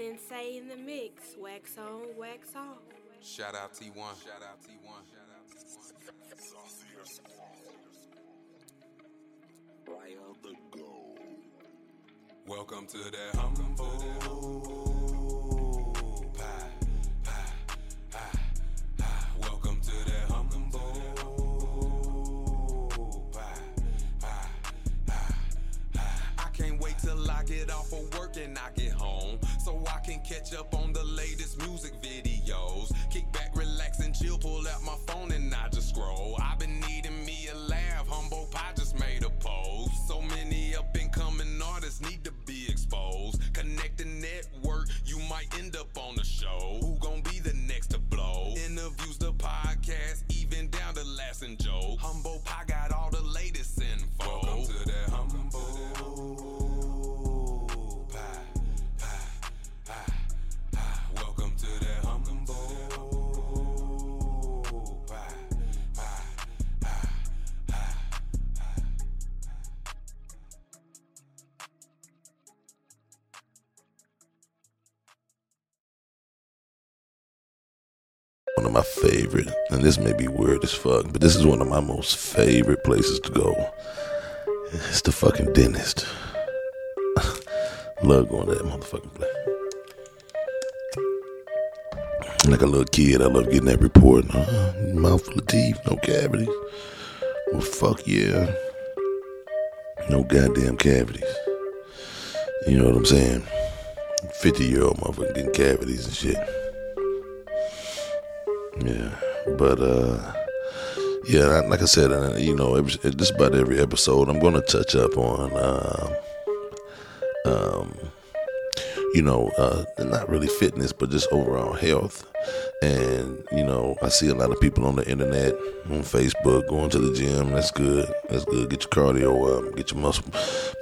Sensei in the mix. Wax on, wax off. Shout out T1. Shout out T1. Shout out T1. Welcome to that humble pie. Welcome to that humble pie, pie, pie, pie. I can't wait till I get off of work and I get can catch up on the latest music videos. Kick back, relax, and chill. Pull out my phone and I just scroll. I've been needing me a laugh. Humble Pie just made a post. So many up and coming artists need to be exposed. Connect the network, you might end up on the show. Who gon' be the next to blow? Interviews, the podcast, even down to Last and Joe. Humble Pie one of my favorite, and this may be weird as fuck, but this is one of my most favorite places to go. It's the fucking dentist. Love going to that motherfucking place. Like a little kid, I love getting that report. Uh, mouth full of teeth, no cavities. Well, fuck yeah. No goddamn cavities. You know what I'm saying? 50 year old motherfucker getting cavities and shit. Yeah, but uh, yeah, like I said, you know, just about every episode, I'm going to touch up on, uh, um, you know, uh, not really fitness, but just overall health. And you know, I see a lot of people on the internet, on Facebook, going to the gym. That's good. That's good. Get your cardio up, get your muscle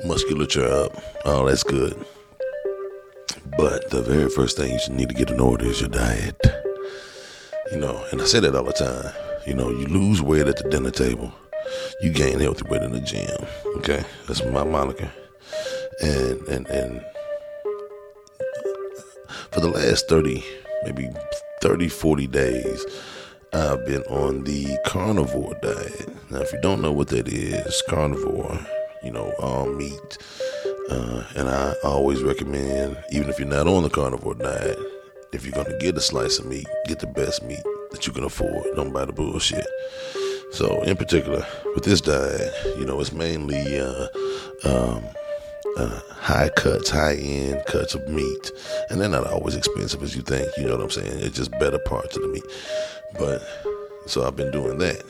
musculature up. All that's good. But the very first thing you should need to get in order is your diet. You know, and I say that all the time. You know, you lose weight at the dinner table, you gain healthy weight in the gym. Okay, that's my moniker. And and and for the last thirty, maybe 30, 40 days, I've been on the carnivore diet. Now, if you don't know what that is, carnivore, you know, all meat. Uh, and I always recommend, even if you're not on the carnivore diet, if you're gonna get a slice of meat, get the best meat that you can afford. Don't buy the bullshit. So, in particular, with this diet, you know, it's mainly uh, um, uh, high cuts, high end cuts of meat, and they're not always expensive as you think. You know what I'm saying? It's just better parts of the meat. But so I've been doing that,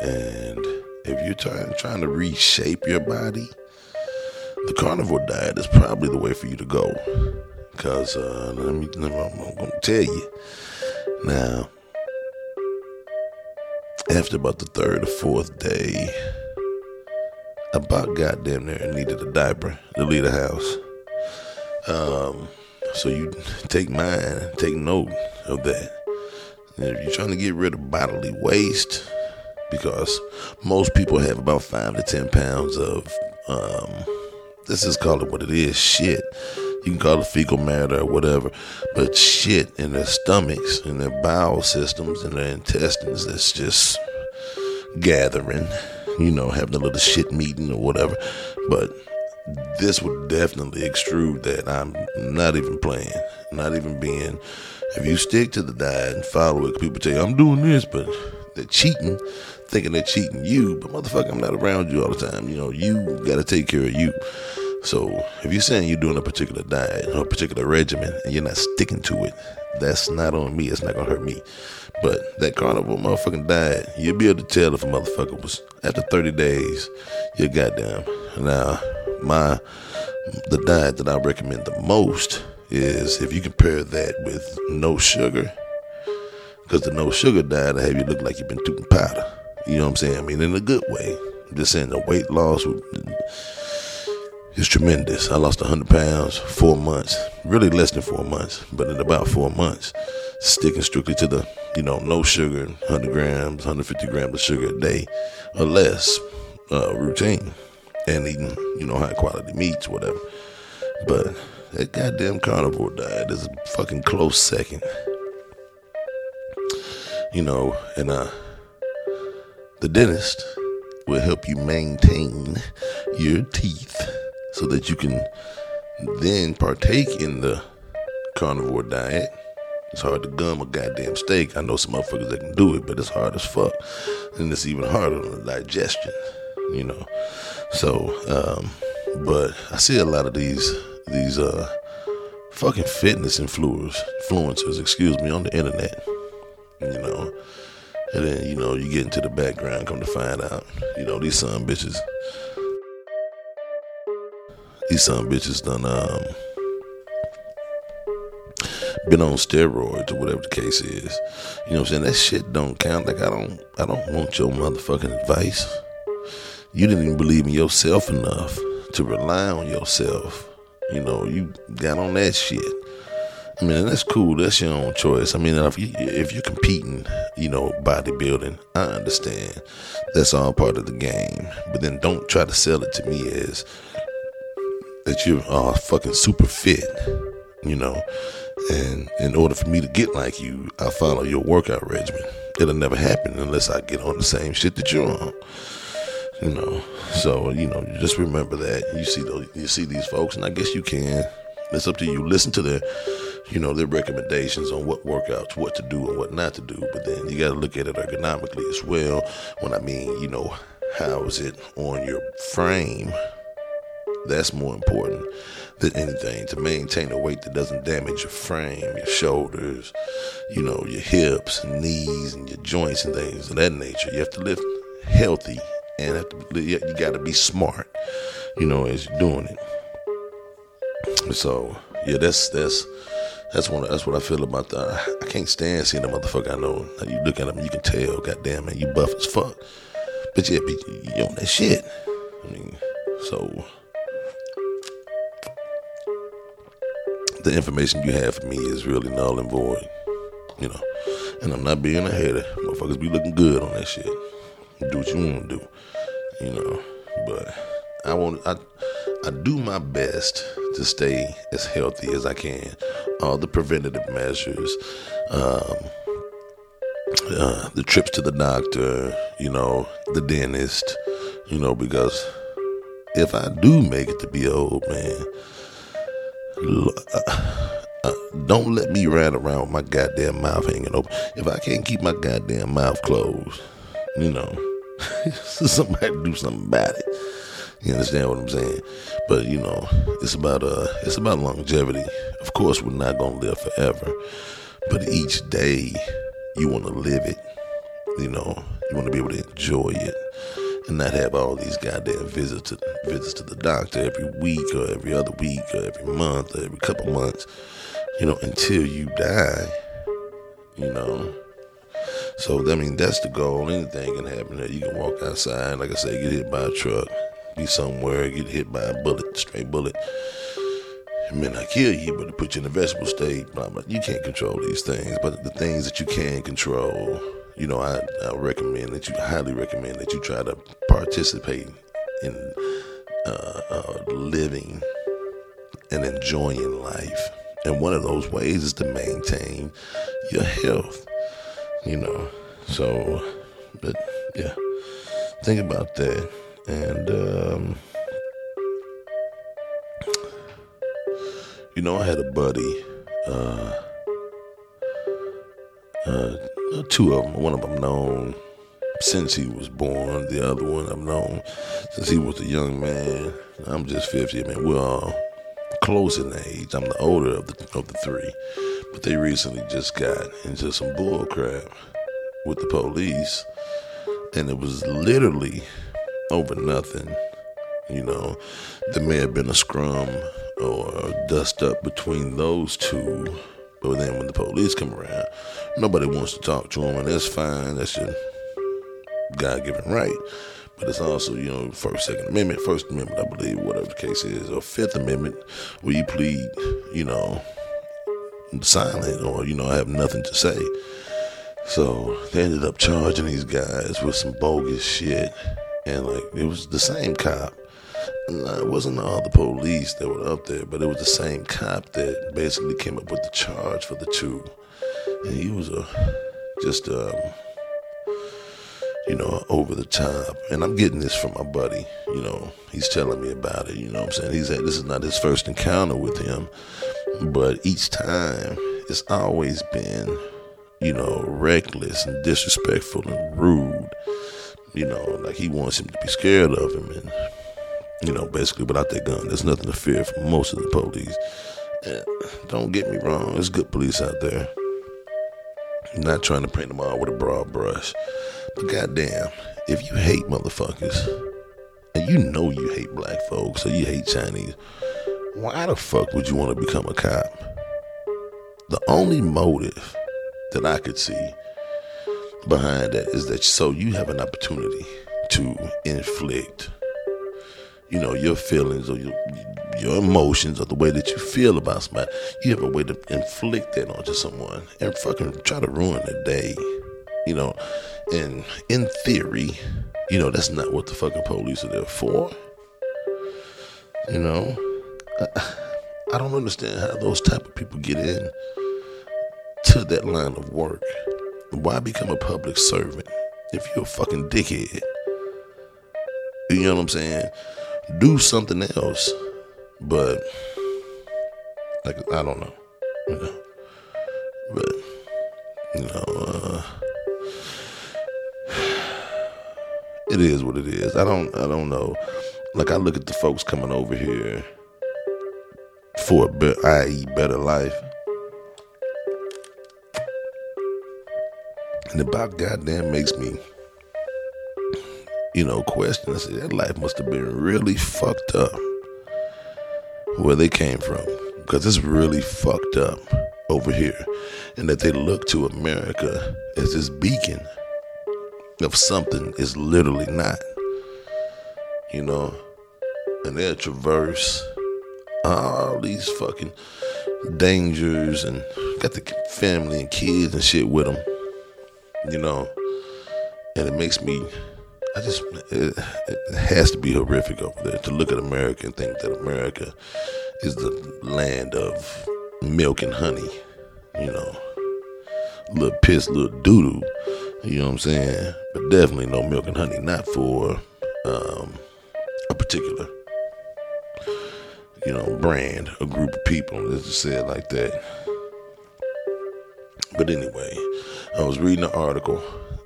and if you're trying trying to reshape your body, the carnivore diet is probably the way for you to go. Cause uh, let me, I'm gonna tell you now. After about the third or fourth day, about goddamn near needed a diaper to leave the house. Um, so you take mine, take note of that. If you're trying to get rid of bodily waste, because most people have about five to ten pounds of um, let's just call it what it is, shit. You can call it fecal matter or whatever, but shit in their stomachs, in their bowel systems, in their intestines that's just gathering, you know, having a little shit meeting or whatever. But this would definitely extrude that. I'm not even playing, not even being. If you stick to the diet and follow it, people tell you, I'm doing this, but they're cheating, thinking they're cheating you. But motherfucker, I'm not around you all the time. You know, you got to take care of you. So if you're saying you're doing a particular diet or a particular regimen and you're not sticking to it, that's not on me. It's not gonna hurt me. But that carnivore motherfucking diet, you'll be able to tell if a motherfucker was after 30 days, you're goddamn. Now, my the diet that I recommend the most is if you compare that with no sugar, because the no sugar diet will have you look like you've been tooting powder. You know what I'm saying? I mean, in a good way. I'm just saying the weight loss would it's tremendous. I lost 100 pounds, four months, really less than four months, but in about four months, sticking strictly to the, you know, no sugar, 100 grams, 150 grams of sugar a day or less uh, routine and eating, you know, high quality meats, whatever. But that goddamn carnivore diet is a fucking close second. You know, and uh, the dentist will help you maintain your teeth so that you can then partake in the carnivore diet. It's hard to gum a goddamn steak. I know some motherfuckers that can do it, but it's hard as fuck. And it's even harder on the digestion, you know. So, um, but I see a lot of these these uh fucking fitness influencers influencers, excuse me, on the internet. You know. And then, you know, you get into the background, come to find out, you know, these son bitches these son bitches done um been on steroids or whatever the case is. You know what I'm saying? That shit don't count. Like I don't I don't want your motherfucking advice. You didn't even believe in yourself enough to rely on yourself. You know, you got on that shit. I mean, that's cool. That's your own choice. I mean, if, you, if you're competing, you know, bodybuilding, I understand. That's all part of the game. But then don't try to sell it to me as that you're uh, fucking super fit, you know. And in order for me to get like you, I follow your workout regimen. It'll never happen unless I get on the same shit that you're on. You know, so you know, just remember that. You see those, you see these folks, and I guess you can. It's up to you. Listen to their, you know, their recommendations on what workouts, what to do and what not to do. But then you got to look at it ergonomically as well. When I mean, you know, how is it on your frame? That's more important than anything to maintain a weight that doesn't damage your frame, your shoulders, you know, your hips and knees and your joints and things of that nature. You have to live healthy and have to, you got to be smart, you know, as you're doing it. So yeah, that's that's that's one. That's what I feel about that. I can't stand seeing the motherfucker. I know you look at him, you can tell. Goddamn man, you buff as fuck. But yeah, you on that shit. I mean, so the information you have for me is really null and void. You know, and I'm not being a hater. Motherfuckers be looking good on that shit. Do what you want to do. You know, but I want I I do my best to stay as healthy as I can. All the preventative measures, um, uh, the trips to the doctor, you know, the dentist, you know, because if I do make it to be old man, don't let me ride around with my goddamn mouth hanging open. If I can't keep my goddamn mouth closed, you know, somebody do something about it. You understand what I'm saying? But you know, it's about uh, it's about longevity. Of course, we're not gonna live forever, but each day you want to live it. You know, you want to be able to enjoy it and not have all these goddamn visits to visits to the doctor every week or every other week or every month or every couple months. You know, until you die. You know. So I mean, that's the goal. Anything can happen. There, you can walk outside, like I say, get hit by a truck, be somewhere, get hit by a bullet, straight bullet. It may not kill you, but it put you in a vegetable state. Blah blah. You can't control these things, but the things that you can control you know, I, I recommend that you highly recommend that you try to participate in uh, uh, living and enjoying life. And one of those ways is to maintain your health, you know. So, but yeah, think about that. And, um, you know, I had a buddy, uh, uh, two of them. One of them known since he was born. The other one I've known since he was a young man. I'm just 50. I mean, we're all close in age. I'm the older of the of the three, but they recently just got into some bull crap with the police, and it was literally over nothing. You know, there may have been a scrum or a dust up between those two but then when the police come around, nobody wants to talk to them, and that's fine. That's your God given right. But it's also, you know, First, Second Amendment, First Amendment, I believe, whatever the case is, or Fifth Amendment, where you plead, you know, silent or, you know, I have nothing to say. So they ended up charging these guys with some bogus shit. And like, it was the same cop it wasn't all the police that were up there, but it was the same cop that basically came up with the charge for the two, and he was a just um, you know over the top. And I'm getting this from my buddy. You know, he's telling me about it. You know, I'm saying he's this is not his first encounter with him, but each time it's always been you know reckless and disrespectful and rude. You know, like he wants him to be scared of him and you know, basically without that gun. There's nothing to fear from most of the police. And don't get me wrong, there's good police out there. I'm not trying to paint them all with a broad brush. But goddamn, if you hate motherfuckers, and you know you hate black folks or you hate Chinese, why the fuck would you want to become a cop? The only motive that I could see behind that is that so you have an opportunity to inflict you know, your feelings or your, your emotions or the way that you feel about somebody, you have a way to inflict that onto someone and fucking try to ruin their day. You know, and in theory, you know, that's not what the fucking police are there for. You know, I, I don't understand how those type of people get in to that line of work. Why become a public servant if you're a fucking dickhead? You know what I'm saying? Do something else. But like I don't know. But you know, uh, it is what it is. I don't I don't know. Like I look at the folks coming over here for a be- i.e. better life. And about goddamn makes me you know, question. I said, that life must have been really fucked up where they came from. Because it's really fucked up over here. And that they look to America as this beacon of something is literally not. You know? And they'll traverse all these fucking dangers and got the family and kids and shit with them. You know? And it makes me I just it, it, has to be horrific over there to look at America and think that America is the land of milk and honey. You know, little piss, little doo doo. You know what I'm saying? But definitely no milk and honey. Not for um, a particular, you know, brand, a group of people. Let's just say it like that. But anyway, I was reading an article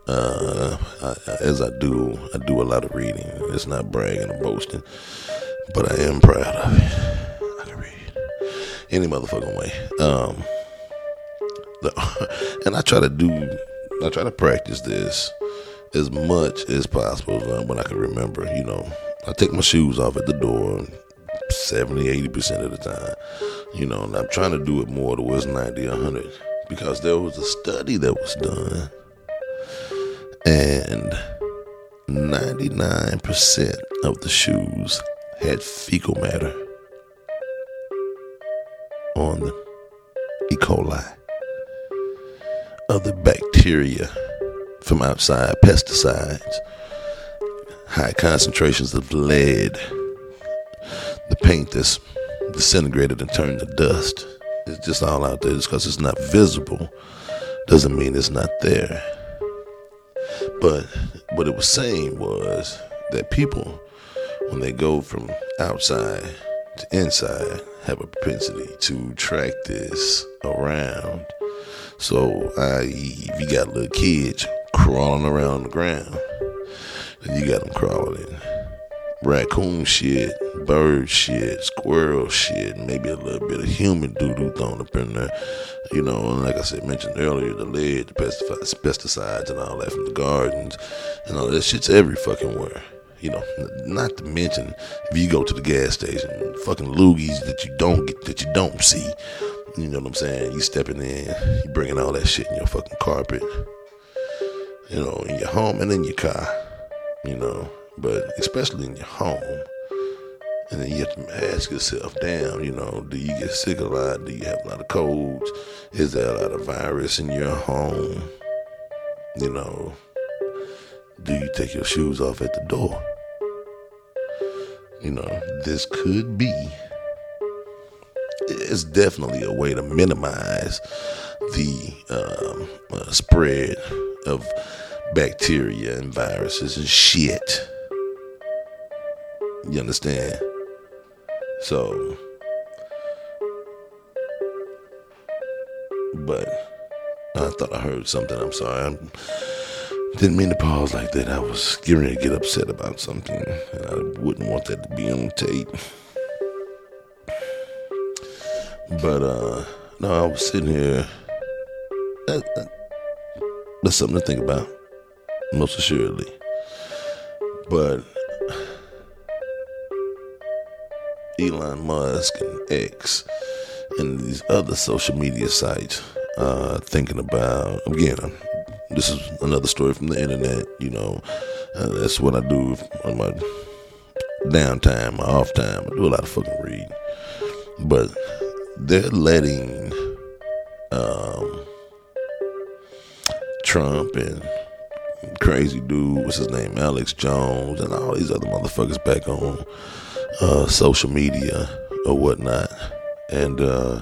uh, I, as I do, I do a lot of reading. It's not bragging or boasting, but I am proud of it. I can read any motherfucking way. Um, the, and I try to do, I try to practice this as much as possible when I can remember. You know, I take my shoes off at the door 70, 80% of the time. You know, and I'm trying to do it more towards 90, 100 because there was a study that was done and 99% of the shoes had fecal matter on them. E. coli. Other bacteria from outside, pesticides, high concentrations of lead, the paint that's disintegrated and turned to dust. It's just all out there. Just because it's not visible doesn't mean it's not there. But what it was saying was that people, when they go from outside to inside, have a propensity to track this around. So, i.e., if you got little kids crawling around the ground, and you got them crawling raccoon shit, bird shit, squirrel shit, maybe a little bit of human doo doo thrown up in there. You know, and like I said, mentioned earlier, the lead, the pesticides, and all that from the gardens, and all that shit's every fucking where. You know, not to mention if you go to the gas station, fucking loogies that you don't get, that you don't see. You know what I'm saying? You stepping in, you bringing all that shit in your fucking carpet. You know, in your home and in your car. You know, but especially in your home. And then you have to ask yourself, damn, you know, do you get sick a lot? Do you have a lot of colds? Is there a lot of virus in your home? You know, do you take your shoes off at the door? you know, this could be. It's definitely a way to minimize the um, uh, spread of bacteria and viruses and shit. You understand? So, but I thought I heard something. I'm sorry. I didn't mean to pause like that. I was getting to get upset about something, and I wouldn't want that to be on tape. But uh, no, I was sitting here. That, that, that's something to think about, most assuredly. But Elon Musk and X and these other social media sites uh, thinking about again this is another story from the internet you know uh, that's what i do on my downtime my off time i do a lot of fucking reading but they're letting um, trump and crazy dude what's his name alex jones and all these other motherfuckers back on uh, social media or whatnot and uh,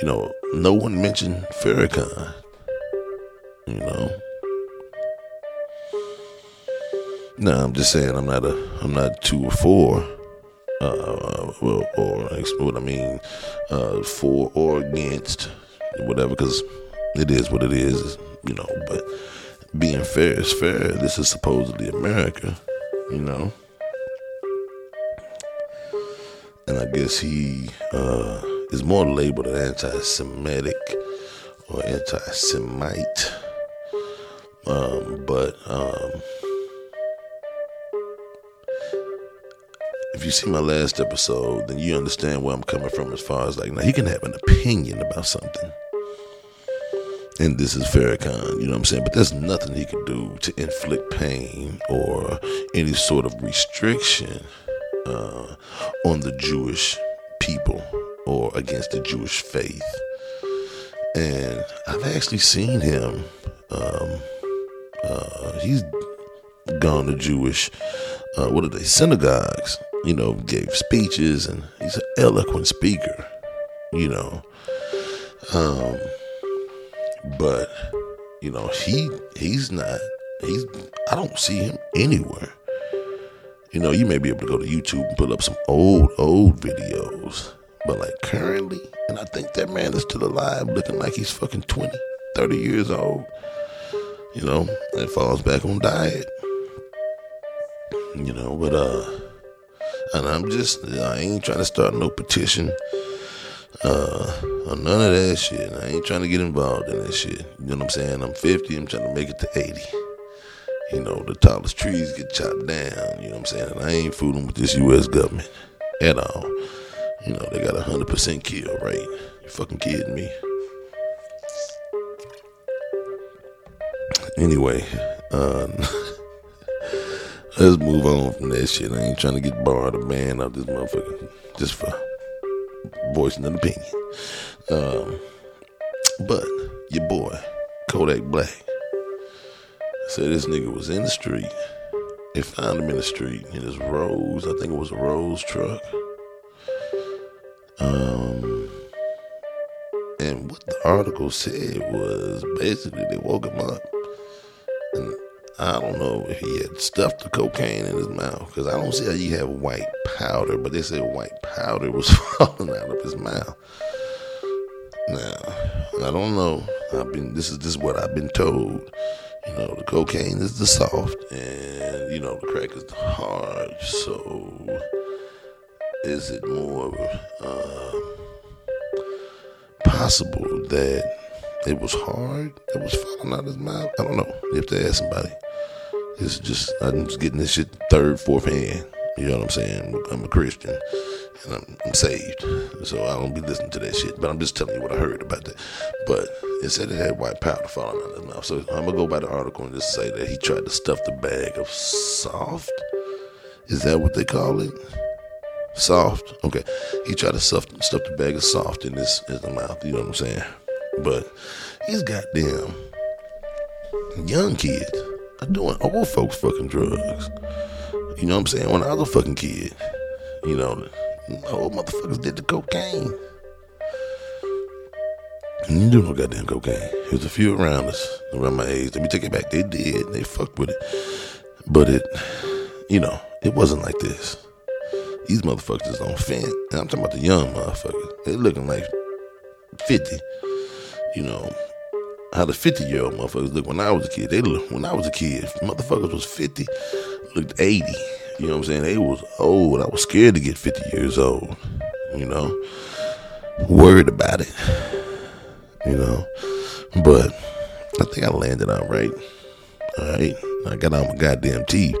you know, no one mentioned Farrakhan. You know. No, I'm just saying I'm not a I'm not two or four. Uh, well, or what I mean, uh, for or against, whatever, because it is what it is, you know. But being fair is fair. This is supposedly America, you know. And I guess he uh, is more labeled an anti-Semitic or anti-Semite. Um, but um, if you see my last episode, then you understand where I'm coming from as far as like now he can have an opinion about something. And this is Farrakhan, you know what I'm saying? But there's nothing he can do to inflict pain or any sort of restriction uh, on the Jewish people or against the Jewish faith. And I've actually seen him. Um, uh, he's gone to Jewish, uh, what are they, synagogues, you know, gave speeches, and he's an eloquent speaker, you know. Um, but, you know, he he's not, he's, I don't see him anywhere. You know, you may be able to go to YouTube and pull up some old, old videos but like currently, and I think that man is still alive, looking like he's fucking 20, 30 years old. You know, and falls back on diet. You know, but uh, and I'm just, I ain't trying to start no petition. Uh, or none of that shit. I ain't trying to get involved in that shit. You know what I'm saying? I'm 50. I'm trying to make it to 80. You know, the tallest trees get chopped down. You know what I'm saying? And I ain't fooling with this U.S. government at all. You know, they got a 100% kill rate. You fucking kidding me? Anyway, uh, let's move on from that shit. I ain't trying to get barred or banned out this motherfucker just for voicing an opinion. Um, but your boy, Kodak Black, said this nigga was in the street. They found him in the street in his Rose, I think it was a Rose truck. Um, and what the article said was basically they woke him up, and I don't know if he had stuffed the cocaine in his mouth because I don't see how you have white powder, but they said white powder was falling out of his mouth. Now, I don't know. I've been this is this is what I've been told. You know, the cocaine is the soft, and you know the crack is the hard. So is it more uh, possible that it was hard It was falling out of his mouth? I don't know. You have to ask somebody. It's just I'm just getting this shit third, fourth hand. You know what I'm saying? I'm a Christian and I'm, I'm, saved, so I don't be listening to that shit. But I'm just telling you what I heard about that. But it said it had white powder falling out of his mouth. So I'm gonna go by the article and just say that he tried to stuff the bag of soft. Is that what they call it? soft. Okay, he tried to stuff, stuff the bag of soft in his in mouth. You know what I'm saying? But these goddamn young kids are doing old folks fucking drugs. You know what I'm saying? When I was a fucking kid, you know, no motherfuckers did the cocaine. And you do no goddamn cocaine. There's a few around us, around my age. Let me take it back. They did. They fucked with it. But it, you know, it wasn't like this. These motherfuckers on fin. And I'm talking about the young motherfuckers. They looking like 50. You know, how the 50 year old motherfuckers look when I was a kid. They look, when I was a kid, motherfuckers was 50, looked 80. You know what I'm saying? They was old. I was scared to get 50 years old. You know, worried about it. You know, but I think I landed out right. All right, I got out my goddamn teeth.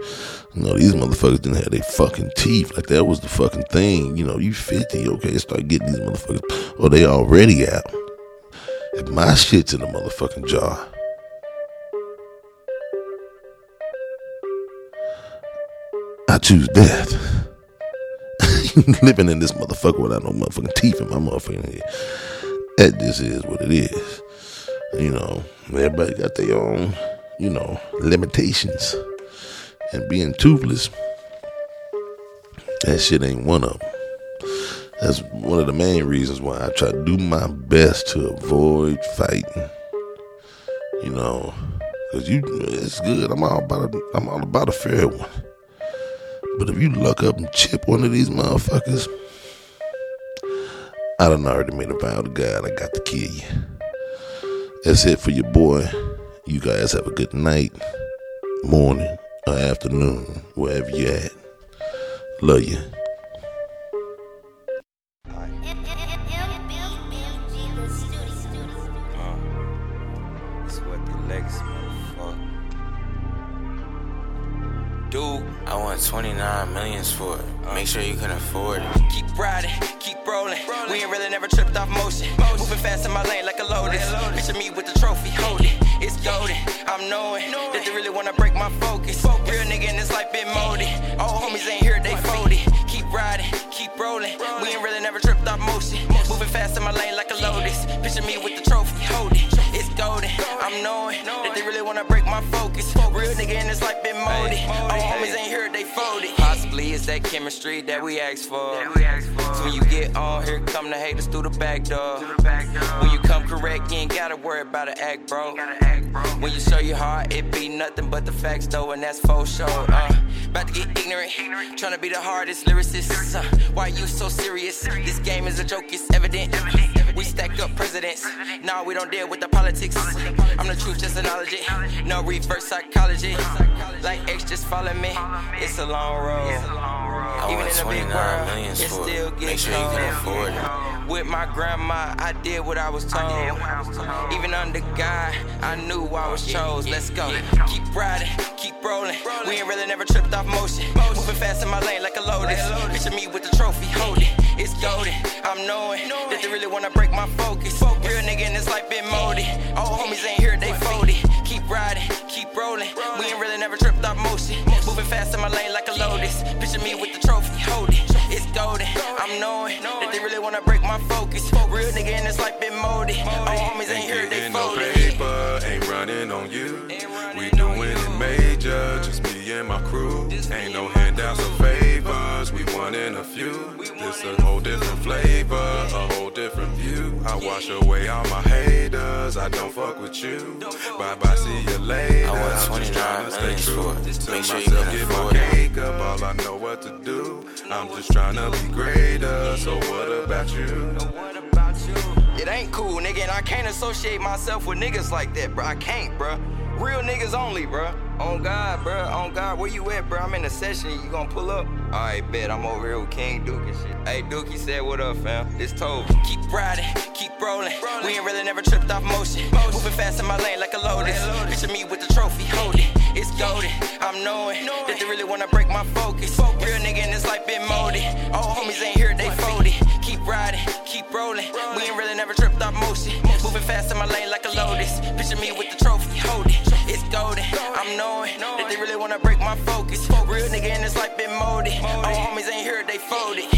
You know, these motherfuckers didn't have their fucking teeth. Like that was the fucking thing. You know, you 50, okay, start getting these motherfuckers. Or they already out. If my shit's in the motherfucking jar. I choose death. Living in this motherfucker without no motherfucking teeth in my motherfucking head. That just is what it is. You know, everybody got their own, you know, limitations. And being toothless, that shit ain't one of them. That's one of the main reasons why I try to do my best to avoid fighting. You know, cause you, it's good. I'm all about a, I'm all about a fair one. But if you luck up and chip one of these motherfuckers, I done already made a vow to God I got to kill you. That's it for your boy. You guys have a good night, morning, or afternoon, wherever you at. Love you. Dude, I want 29 millions for it. Make sure you can afford it. Keep riding, keep rolling. We ain't really never tripped off motion. Moving fast in my lane like a lotus. Picture me with the trophy, hold it. It's golden. I'm knowing that they really wanna break my focus. Real nigga in this life been molded. All homies ain't here, they folded. Keep riding, keep rolling. We ain't really never tripped off motion. Moving fast in my lane like a lotus. Picture me with the trophy, hold it. Golden. I'm knowing that they really wanna break my focus. Real nigga in this life been molded. All homies ain't here, they folded. Possibly it's that chemistry that we asked for. So when you get on, here come the haters through the back door. When you come correct, you ain't gotta worry about an act, bro. When you show your heart, it be nothing but the facts, though, and that's for sure. Uh, about to get ignorant, tryna be the hardest lyricist. Uh, why you so serious? This game is a joke, it's evident. We stack up presidents. Nah, we don't deal with the politics. I'm the truth, just acknowledge it. No reverse psychology. Like X, just follow me. It's a long road. I Even want in a big 29 world, millions it for still it. Make sure you can afford it. With my grandma, I did what I was told. Even under God, I knew I was chose. Let's go. Keep riding, keep rolling. We ain't really never tripped off motion. Moving fast in my lane like a lotus. Picture me with the trophy, hold it. It's golden. I'm knowing that they really wanna break my focus. Real nigga in this life been molded. All homies ain't here, they folded. Keep riding, keep rolling. We ain't really never tripped off motion. Moving fast in my lane like a lotus. Picture me with the trophy, hold it. It's golden. I'm knowing that they really wanna break my focus. Real nigga in this life been molded. All homies ain't here, they getting no folded. paper, ain't running on you. We doing it major, just me and my crew. Ain't no handouts or favors, we one in a few. This a whole different flavor, a whole different view. I wash away all my haters, I don't fuck with you. Bye bye, see you later. I want I'm just 29 stay true. for it. Tell Make sure you myself can get my afford it. cake up, all I know what to do. I'm just trying to be greater, so what about you? What about you? It ain't cool, nigga, and I can't associate myself with niggas like that, bro. I can't, bro. Real niggas only, bro. On God, bro. On God, where you at, bro? I'm in a session. You gonna pull up? Alright, bet. I'm over here with King Duke and shit. Hey, Dookie said, what up, fam? This Tove. Keep riding, keep rolling. We ain't really never tripped off motion. Moving fast in my lane like a lotus. Picture me with the trophy, hold it. It's golden. I'm knowing that they really wanna break my focus. Real nigga in this life been molded. All homies ain't here, they folded. Keep riding, keep rolling. We ain't really never tripped off motion. Moving fast in my lane like a lotus. Picture me with the trophy, hold it it's golden. I'm knowing that they really wanna break my focus. Real nigga in this life been molded. All homies ain't here, they folded.